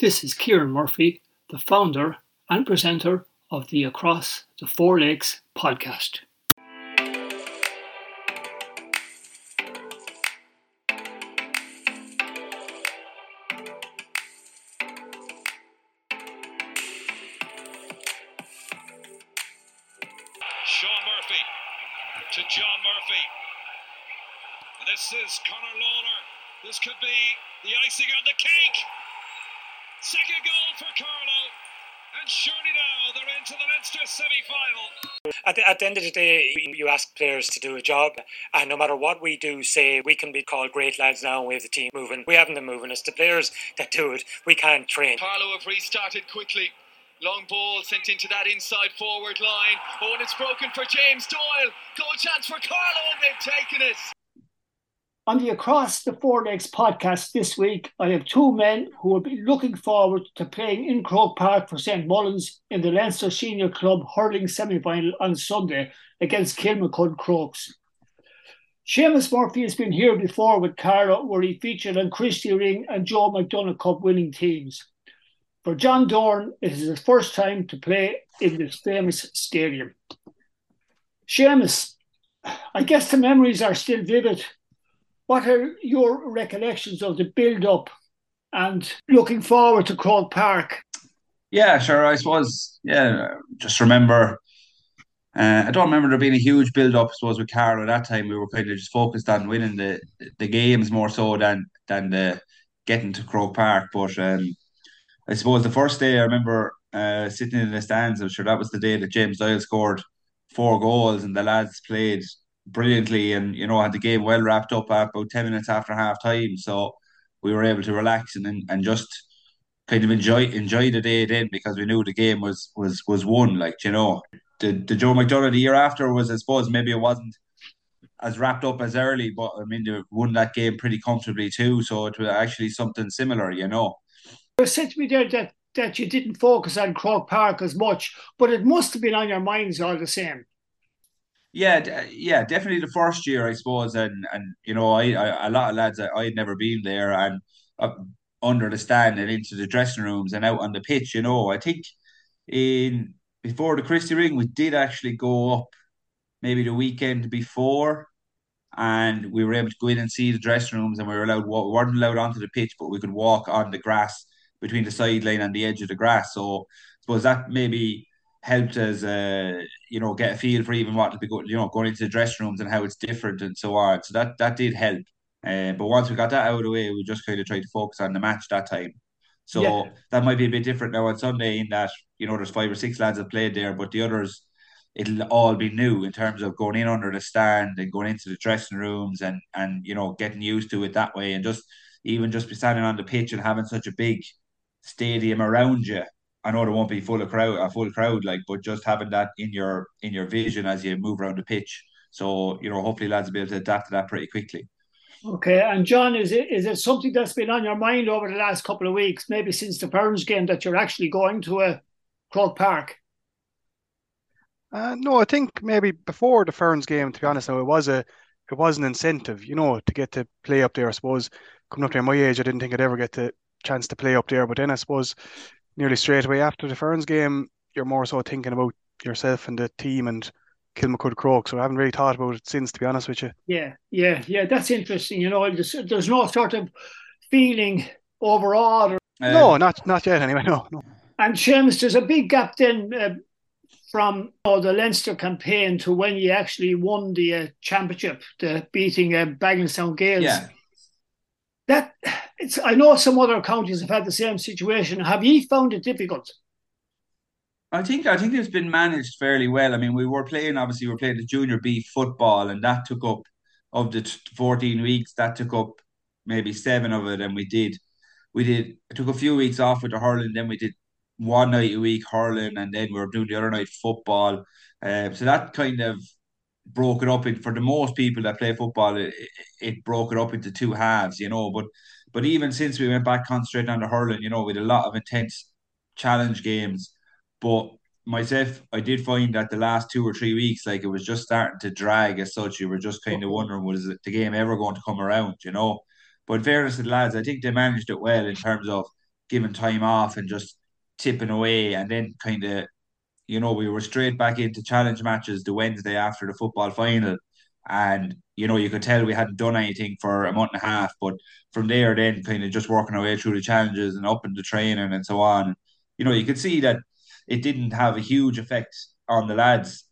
This is Kieran Murphy, the founder and presenter of the Across the Four Lakes podcast. Sean Murphy to John Murphy. This is Conor Lawler. This could be the icing on the cake. Second goal for Carlow. And surely now they're into the Leinster semi final. At the, at the end of the day, you ask players to do a job, and no matter what we do, say we can be called great lads now and we have the team moving. We haven't them moving. It's the players that do it. We can't train. Carlow have restarted quickly. Long ball sent into that inside forward line. Oh, and it's broken for James Doyle. Goal chance for Carlow, and they've taken it. On the Across the Four Lakes podcast this week, I have two men who will be looking forward to playing in Croke Park for St Mullins in the Leinster Senior Club hurling semi final on Sunday against Kilmacud Crokes. Seamus Murphy has been here before with Carlow, where he featured on Christy Ring and Joe McDonagh Cup winning teams. For John Doran, it is his first time to play in this famous stadium. Seamus, I guess the memories are still vivid what are your recollections of the build up and looking forward to Croke Park? Yeah, sure. I suppose, yeah, just remember. Uh, I don't remember there being a huge build up. I suppose with Carlow at that time, we were kind of just focused on winning the the games more so than than the getting to Croke Park. But um, I suppose the first day I remember uh, sitting in the stands. I'm sure that was the day that James Doyle scored four goals, and the lads played brilliantly. And you know had the game well wrapped up about 10 minutes after half time so we were able to relax and and just kind of enjoy enjoy the day then because we knew the game was was was won like you know. The, the Joe McDonagh the year after was I suppose maybe it wasn't as wrapped up as early but I mean they won that game pretty comfortably too. So it was actually something similar you know. You said to me there that that you didn't focus on Croke Park as much but it must have been on your minds all the same yeah, yeah, definitely the first year, I suppose, and and you know, I, I a lot of lads I had never been there and uh, under the stand and into the dressing rooms and out on the pitch. You know, I think in before the Christy Ring, we did actually go up maybe the weekend before, and we were able to go in and see the dressing rooms, and we were allowed we weren't allowed onto the pitch, but we could walk on the grass between the sideline and the edge of the grass. So I suppose that maybe helped us, uh, you know, get a feel for even what to be going, you know, going into the dressing rooms and how it's different and so on. So that that did help. Uh, but once we got that out of the way, we just kind of tried to focus on the match that time. So yeah. that might be a bit different now on Sunday in that you know there's five or six lads that played there, but the others it'll all be new in terms of going in under the stand and going into the dressing rooms and and you know getting used to it that way and just even just be standing on the pitch and having such a big stadium around you I know there won't be full of crowd, a full crowd, like, but just having that in your in your vision as you move around the pitch. So you know, hopefully, lads will be able to adapt to that pretty quickly. Okay, and John, is it is it something that's been on your mind over the last couple of weeks, maybe since the Ferns game, that you're actually going to a Croke Park? Uh, no, I think maybe before the Ferns game, to be honest, now it was a it was an incentive, you know, to get to play up there. I suppose coming up to my age, I didn't think I'd ever get the chance to play up there, but then I suppose nearly straight away after the Ferns game, you're more so thinking about yourself and the team and Kilmacud Croke. So I haven't really thought about it since, to be honest with you. Yeah, yeah, yeah. That's interesting. You know, there's, there's no sort of feeling overall. Or... Uh, no, not not yet. Anyway, no. no. And Seamus, there's a big gap then uh, from oh, the Leinster campaign to when you actually won the uh, championship, the beating uh, Bagenalstown Gaels. Yeah that it's I know some other counties have had the same situation. Have you found it difficult? I think I think it's been managed fairly well. I mean, we were playing obviously we were playing the junior B football, and that took up of the fourteen weeks. That took up maybe seven of it, and we did we did took a few weeks off with the hurling. Then we did one night a week hurling, and then we were doing the other night football. Um, so that kind of broke it up in for the most people that play football, it, it broke it up into two halves, you know. But but even since we went back concentrating on the hurling, you know, with a lot of intense challenge games. But myself, I did find that the last two or three weeks, like it was just starting to drag as such. You were just kind of wondering, was the game ever going to come around, you know? But in fairness to the lads, I think they managed it well in terms of giving time off and just tipping away, and then kind of, you know, we were straight back into challenge matches the Wednesday after the football final, and you know you could tell we hadn't done anything for a month and a half, but from there then kind of just working our way through the challenges and up into training and so on. You know, you could see that it didn't have a huge effect on the lads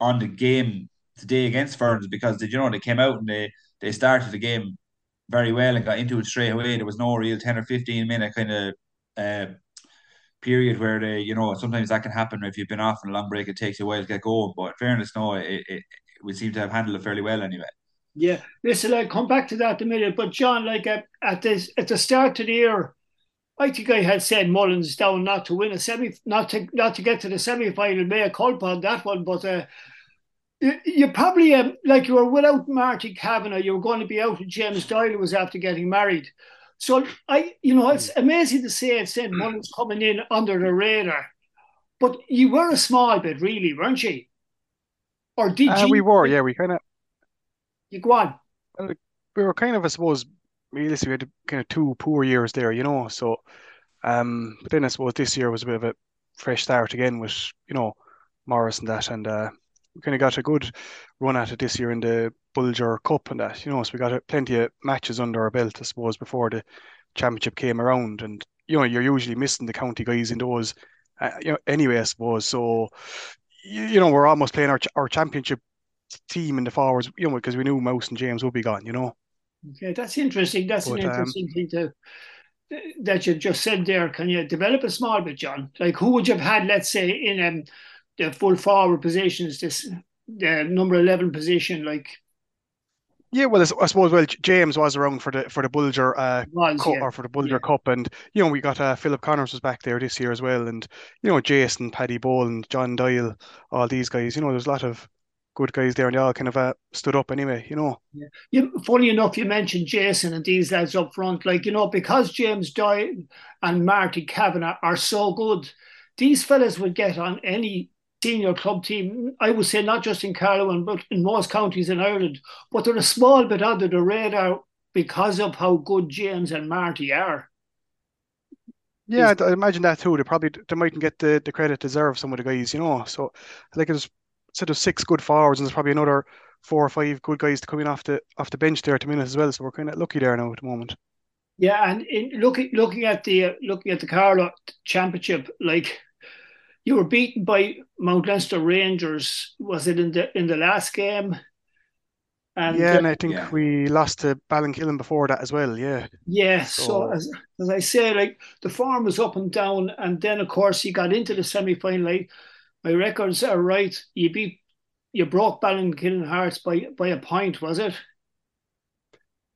on the game today against Ferns because they, you know they came out and they they started the game very well and got into it straight away. There was no real ten or fifteen minute kind of uh, period where they, you know, sometimes that can happen if you've been off on a long break. It takes a while to get going. But fairness, no, it, it, we seem to have handled it fairly well anyway. Yeah, listen, I'll come back to that in a minute. But John, like at, at this at the start of the year, I think I had St Mullins down not to win a semi, not to not to get to the semi final. Mea culpa on that one, but uh, you probably um, like you were without Marty Kavanagh, you were going to be out James Doyle was after getting married. So I, you know, it's amazing to see say St. Mullins coming in under the radar, but you were a small bit, really, weren't you? Or did Uh, you? we were, yeah, we kind of You go on. we were kind of, I suppose, realistically, we had kind of two poor years there, you know. So, um, but then I suppose this year was a bit of a fresh start again with, you know, Maurice and that, and uh, kind of got a good run at it this year in the Bulger Cup and that, you know. So we got a, plenty of matches under our belt, I suppose, before the championship came around, and you know, you're usually missing the county guys in those, uh, you know, anyway, I suppose. So, you, you know, we're almost playing our ch- our championship team in the forwards, you know, because we knew Mouse and James would be gone, you know. Okay, that's interesting. That's an But, um, interesting thing to that you just said there. Can you develop a small bit, John? Like who would you have had, let's say, in um, the full forward positions, this the number eleven position, like Yeah, well, I suppose well, James was around for the for the Bulger uh was Cup yeah. or for the Bulger Yeah. Cup, and you know we got uh, Philip Connors was back there this year as well, and you know Jason, Paddy Boland, John Doyle, all these guys. You know, there's a lot of good guys there, and they all kind of uh, stood up anyway. You know, You, funny enough, you mentioned Jason and these lads up front, like you know, because James Doyle and Marty Kavanagh are so good, these fellas would get on any senior club team. I would say not just in Carlow, but in most counties in Ireland. But they're a small bit under the radar because of how good James and Marty are. yeah, I, imagine that too. They probably they mightn't get the the credit deserved some of the guys. You know, so I think it's instead of six good forwards, and there's probably another four or five good guys to come in off the off the bench there at the minute as well. So we're kind of lucky there now at the moment. Yeah, and in looking looking at the uh, looking at the Carlow Championship, like you were beaten by Mount Leinster Rangers. Was it in the in the last game? And yeah, uh, and I think Yeah. we lost to Ballinkillen before that as well. Yeah. Yeah, so, So- as, as I say, like the form was up and down, and then of course he got into the semi final. Like, my records are right. You beat, you broke Ballinkillen Hearts by by a point, was it?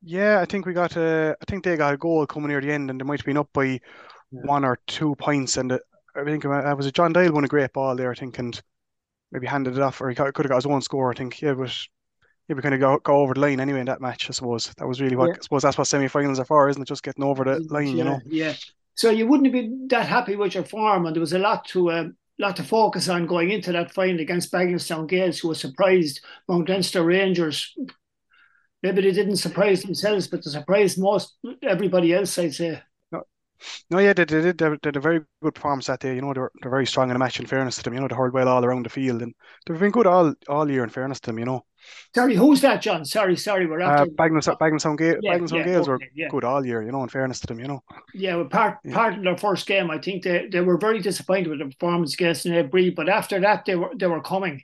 Yeah, I think we got a, I think they got a goal coming near the end, and they might have been up by one or two points. And uh, I think uh, was it John Doyle won a great ball there, I think, and maybe handed it off, or he could have got his own score. I think. Yeah, but yeah, we kind of go, go over the line anyway in that match. I suppose that was really what Yeah. I suppose that's what semi-finals are for, isn't it? Just getting over the line, you know. yeah. So you wouldn't have been that happy with your form, and there was a lot to um, lot to focus on going into that final against Bagenalstown Gaels, who were surprised Mount Leinster Rangers. Maybe they didn't surprise themselves, but they surprised most everybody else. I'd say. No, yeah, they, they did. They, they had a very good performance that day. You know, they're they're very strong in the match. In fairness to them, you know, they hurled well all around the field, and they've been good all all year. In fairness to them, you know. Sorry, who's that, John? Sorry, sorry, we're Uh, after. Bagenstown, Bagenstown, Ga- Yeah, Bagenstown yeah, Gaels were yeah. good all year. You know, in fairness to them, you know. Yeah, well, part Yeah. part of their first game, I think they, they were very disappointed with the performance against Bree, but after that they were they were coming,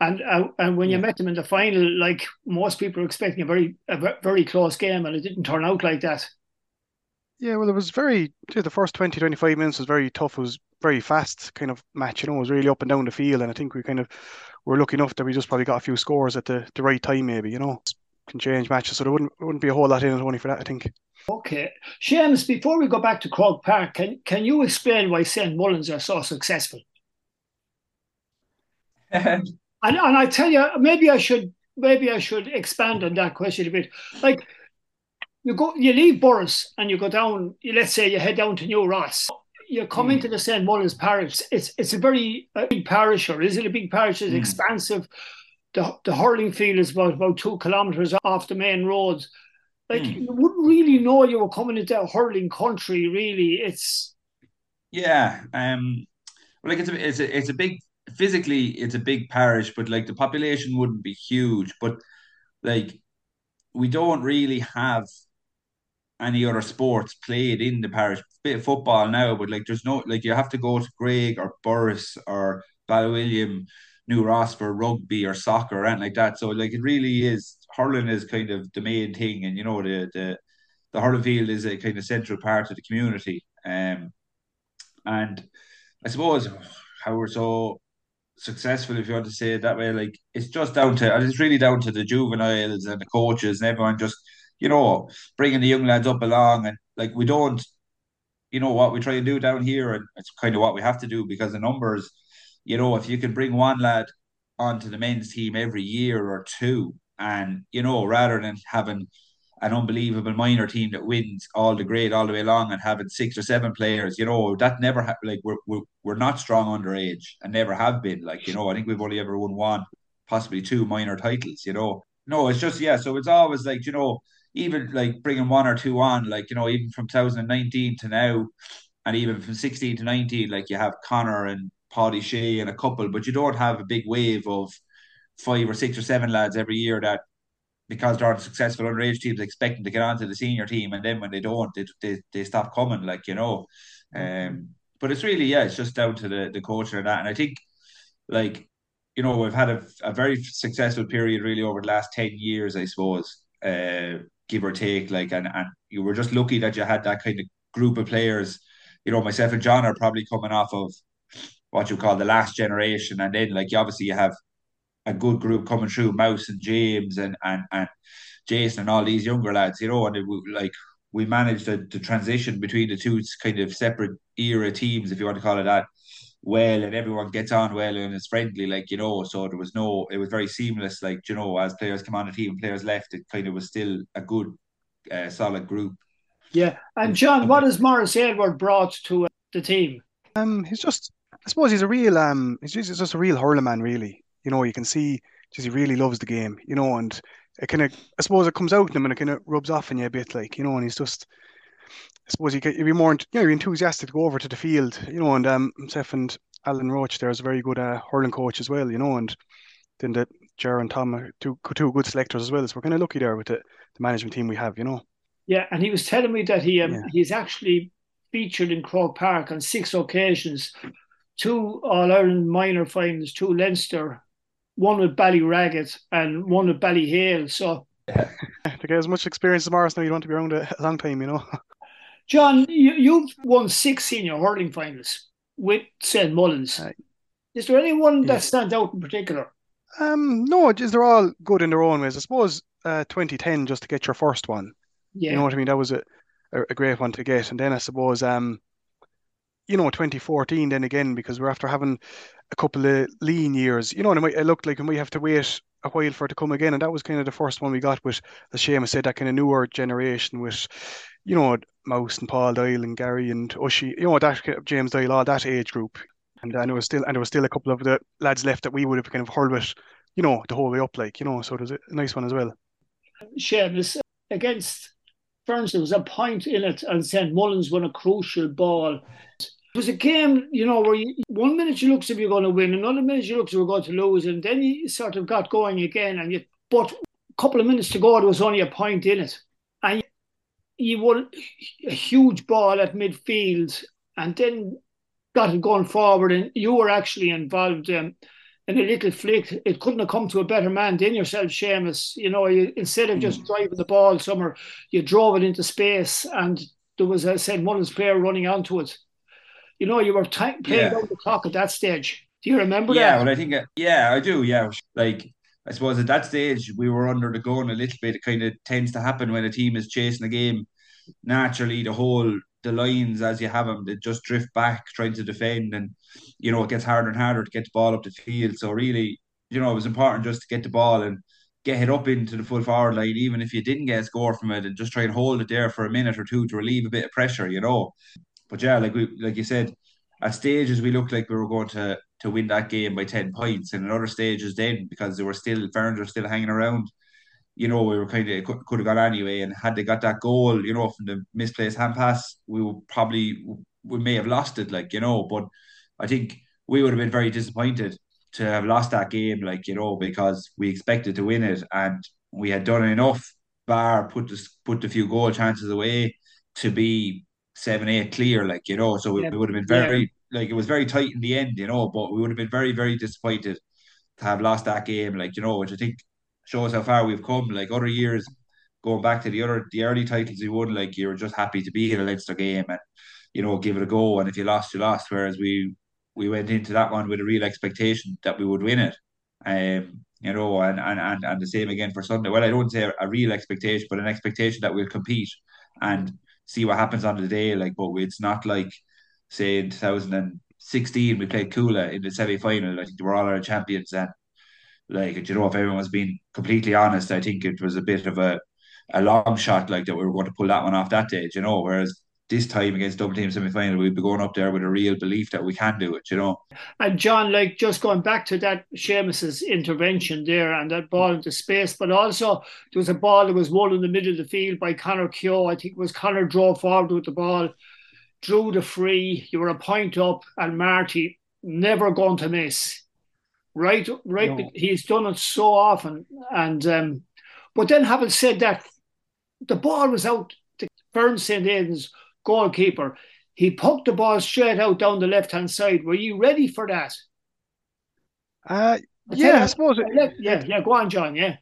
and uh, and when you Yeah. met them in the final, like most people were expecting a very a very close game, and it didn't turn out like that. Yeah, well, it was very, the first 20, 25 minutes was very tough. It was very fast kind of match, you know, it was really up and down the field. And I think we kind of were lucky enough that we just probably got a few scores at the, the right time, maybe, you know. Can change matches, so there wouldn't wouldn't be a whole lot in it only for that, I think. Okay, Seamus, before we go back to Croke Park, can can you explain why St Mullins are so successful? Um, and and I tell you, maybe I should maybe I should expand on that question a bit. Like you go, you leave Borris and you go down. You, let's say you head down to New Ross. You come Mm. into the St Mullins parish. It's it's a very a big parish, or is it a big parish? It's Mm. expansive. The the hurling field is about about two kilometres off the main road. like mm. you wouldn't really know you were coming into a hurling country. Really, it's yeah. Um, well, like it's a it's a it's a big physically it's a big parish, but like the population wouldn't be huge. But like we don't really have any other sports played in the parish. Bit of football now, but like there's no like you have to go to Greig or Borris or Ballywilliam, New Ross for rugby or soccer or anything like that. So like it really is hurling is kind of the main thing, and you know the the the hurling field is a kind of central part of the community. Um, and I suppose how we're so successful, if you want to say it that way, like it's just down to it's really down to the juveniles and the coaches and everyone just you know bringing the young lads up along and like we don't you know what we try and do down here and it's kind of what we have to do because the numbers you know if you can bring one lad onto the men's team every year or two and you know rather than having an unbelievable minor team that wins all the grade all the way along and having six or seven players, you know, that never ha- like we're, we're we're not strong underage and never have been. Like, you know, I think we've only ever won one, possibly two minor titles, you know. No, it's just yeah, so it's always like, you know, even like bringing one or two on, like, you know, even from 2019 to now, and even from 16 to 19, like you have Connor and Paddy Shea and a couple, but you don't have a big wave of five or six or seven lads every year that because they're successful underage teams expecting to get onto the senior team, and then when they don't, they they, they stop coming. Like you know, um, but it's really yeah, it's just down to the the coach and that. And I think like you know we've had a, a very successful period really over the last ten years, I suppose, uh, give or take. Like and and you were just lucky that you had that kind of group of players. You know, myself and John are probably coming off of what you call the last generation, and then like obviously you have a good group coming through, Mouse and James and and and Jason and all these younger lads, you know, and it, like we managed the, the transition between the two kind of separate era teams, if you want to call it that, well, and everyone gets on well and it's friendly, like you know. So there was no, it was very seamless, like you know, as players come on the team, players left, it kind of was still a good, uh, solid group. Yeah, and John, what has Maurice Aylward brought to uh, the team? Um, he's just, I suppose, he's a real, um, he's just, he's just a real hurler man, really you know, you can see just he really loves the game, you know, and it kind of, I suppose it comes out in him and it kind of rubs off on you a bit, like, you know, and he's just, I suppose you would be more, you know, you're enthusiastic to go over to the field, you know, and um, himself and Alan Roach there is a very good uh, hurling coach as well, you know, and then the Jar and Tom are two, two good selectors as well. So we're kind of lucky there with the, the management team we have, you know. Yeah, and he was telling me that he um, yeah. he's actually featured in Croke Park on six occasions, two All Ireland minor finals, two Leinster one with Ballyragget and one with Ballyhale. So to get as much experience as Maurice now, you want to be around a, long time, you know. John, you, you've won six senior hurling finals with St. Mullins. Is there anyone yeah. that stands out in particular? Um, no, just they're all good in their own ways. I suppose uh, 2010 just to get your first one. Yeah. You know what I mean? That was a, a, a great one to get. And then I suppose um, you know, 2014 then again because we're after having a couple of lean years, you know, and it, might, it looked like we have to wait a while for it to come again. And that was kind of the first one we got with, as Seamus said, that kind of newer generation with, you know, Mouse and Paul Doyle and Gary and Ushy, you know, that James Doyle, all that age group. And, and there was still and there was still a couple of the lads left that we would have kind of heard with, you know, the whole way up, like, you know, so it was a nice one as well. Seamus, against Ferns, there was a point in it, and St. Mullins won a crucial ball it was a game, you know, where you, one minute you look as if you're going to win, another minute you look as if you're going to lose, and then you sort of got going again. And you, but a couple of minutes to go, there was only a point in it, and you won a huge ball at midfield, and then got it going forward, and you were actually involved. Um, in a little flick, it couldn't have come to a better man than yourself, Seamus. You know, you, instead of just mm. driving the ball somewhere, you drove it into space, and there was, I said, one player running onto it you know, you were t- playing yeah. down the clock at that stage. Do you remember yeah, that? Yeah, well, I think, uh, yeah, I do. Yeah, like I suppose at that stage we were under the gun a little bit. It kind of tends to happen when a team is chasing a game. Naturally, the whole the lines as you have them, they just drift back trying to defend, and you know it gets harder and harder to get the ball up the field. So really, you know, it was important just to get the ball and get it up into the full forward line, even if you didn't get a score from it, and just try and hold it there for a minute or two to relieve a bit of pressure. You know, but yeah, like we like you said, at stages we looked like we were going to to win that game by ten points, and in other stages then because they were still Ferns were still hanging around, you know, we were kind of could, could have gone anyway. And had they got that goal, you know, from the misplaced hand pass, we would probably we may have lost it, like you know. But I think we would have been very disappointed to have lost that game, like you know, because we expected to win it and we had done enough. Bar put the put the few goal chances away to be seven eight clear, like you know. So yeah. it would have been very yeah. like it was very tight in the end, you know. But we would have been very very disappointed to have lost that game, like you know, which I think shows how far we've come. Like other years, going back to the other the early titles we won, like you were just happy to be in a Leinster game and you know give it a go. And if you lost, you lost. Whereas we we went into that one with a real expectation that we would win it. Um, you know, and, and, and, and the same again for Sunday. Well, I don't say a, a real expectation, but an expectation that we'll compete and see what happens on the day. Like, but it's not like say in 2016 we played Cuala in the semi final. I think they were all our champions and like you know, if everyone was being completely honest, I think it was a bit of a a long shot like that we were going to pull that one off that day, you know. Whereas this time against double team semi final, we'd be going up there with a real belief that we can do it, you know. And John, like just going back to that Seamus's intervention there and that ball into space, but also there was a ball that was won in the middle of the field by Connor Keogh. I think it was Connor drove forward with the ball, drew the free, you were a point up, and Marty never going to miss right? Right, no. he's done it so often, and um, but then having said that, the ball was out to Ferns St. Aidan's goalkeeper. He poked the ball straight out down the left hand side. Were you ready for that? Uh, yeah, I suppose. It, yeah, yeah. Go on, John. Yeah.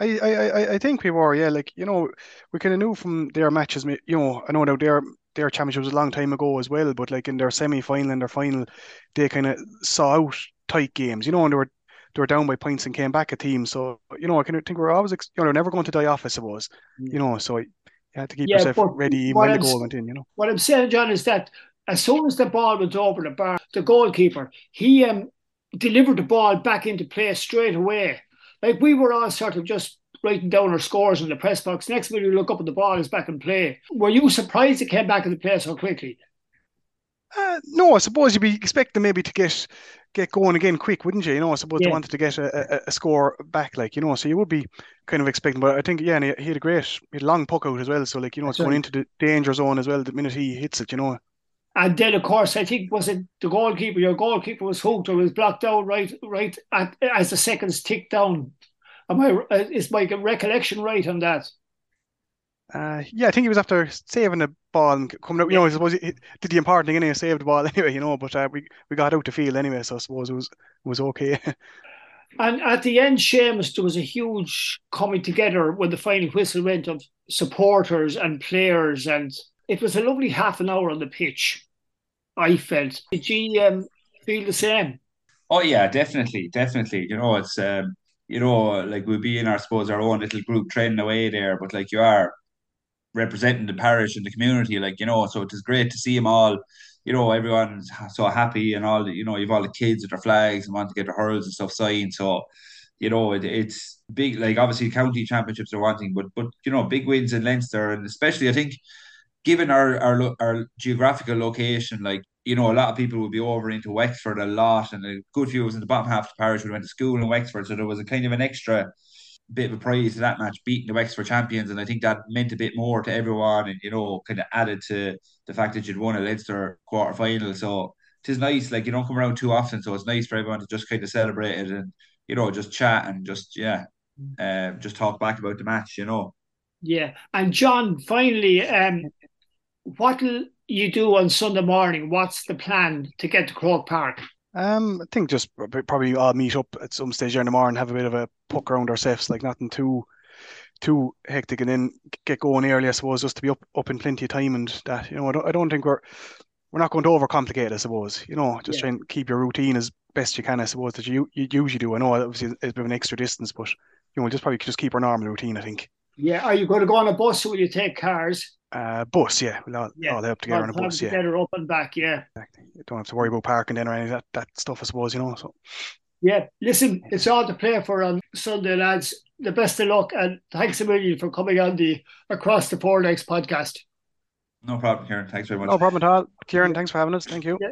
I, I, I think we were, yeah. Like you know, we kind of knew from their matches. You know, I know now their their championship was a long time ago as well, but like in their semi final and their final, they kind of saw out tight games, you know, and they were they were down by points and came back a team. So you know, I kind of think we're always, you know, they're never going to die off, I suppose. You know, so you had to keep yeah, yourself ready even when the goal went in. You know, what I'm saying, John, is that as soon as the ball went over the bar, the goalkeeper he um delivered the ball back into play straight away. Like we were all sort of just writing down our scores in the press box. Next minute, you look up and the ball is back in play. Were you surprised it came back into play so quickly? Uh, no, I suppose you'd be expecting maybe to get get going again quick, wouldn't you? You know, I suppose yeah. they wanted to get a, a, a, score back, like you know, so you would be kind of expecting. But I think yeah, he, he, had a great, he had a long puck out as well. So like you know, it's going into the danger zone as well the minute he hits it, you know. And then of course, I think was it the goalkeeper? Your goalkeeper was hooked or was blocked out right, right at, as the seconds ticked down. Am I? Uh, is my recollection right on that? Uh, yeah, I think he was after saving the ball and coming out. You know, I suppose he, he did the important thing anyway, saved the ball anyway. You know, but uh, we we got out the field anyway, so I suppose it was it was okay. and at the end, Seamus, there was a huge coming together when the final whistle went of supporters and players, and it was a lovely half an hour on the pitch. I felt. Did you um, feel the same? Oh yeah, definitely, definitely. You know, it's um, you know, like we'll be in our, I suppose, our own little group training away there, but like you are representing the parish and the community, like you know. So it is great to see them all. You know, everyone's so happy and all. You know, you've all the kids with their flags and want to get their hurls and stuff signed. So, you know, it, it's big. Like obviously, county championships are wanting, but but you know, big wins in Leinster and especially I think, given our our our geographical location, like you know, a lot of people would be over into Wexford a lot, and a good few was in the bottom half of the parish would went to school in Wexford, so there was a kind of an extra bit of a prize to that match, beating the Wexford champions, and I think that meant a bit more to everyone, and you know, kind of added to the fact that you'd won a Leinster quarter final. So it is nice, like you don't come around too often, so it's nice for everyone to just kind of celebrate it and you know just chat and just yeah, uh, just talk back about the match, you know. Yeah, and John, finally, um, what'll you do on Sunday morning? What's the plan to get to Croke Park? Um, I think just probably I'll meet up at some stage during the morning, have a bit of a puck around ourselves, like nothing too too hectic, and then get going early. I suppose just to be up up in plenty of time and that. You know, I don't I don't think we're we're not going to overcomplicate. I suppose you know, just yeah. try and keep your routine as best you can. I suppose that you you usually do. I know obviously it's a bit of an extra distance, but you know, just probably just keep our normal routine. I think. Yeah, are you going to go on a bus or will you take cars? Uh, bus, yeah. We'll all, yeah. all help together on a bus, yeah. Together up and back, yeah. Exactly. You don't have to worry about parking then or any of that, that stuff, I suppose, you know. So. Yeah, listen, it's all to play for on Sunday, lads. The best of luck, and thanks a million for coming on the Across the Four Lakes podcast. No problem, Kieran. Thanks very much. No problem at all. Kieran, thanks for having us. Thank you. Yeah.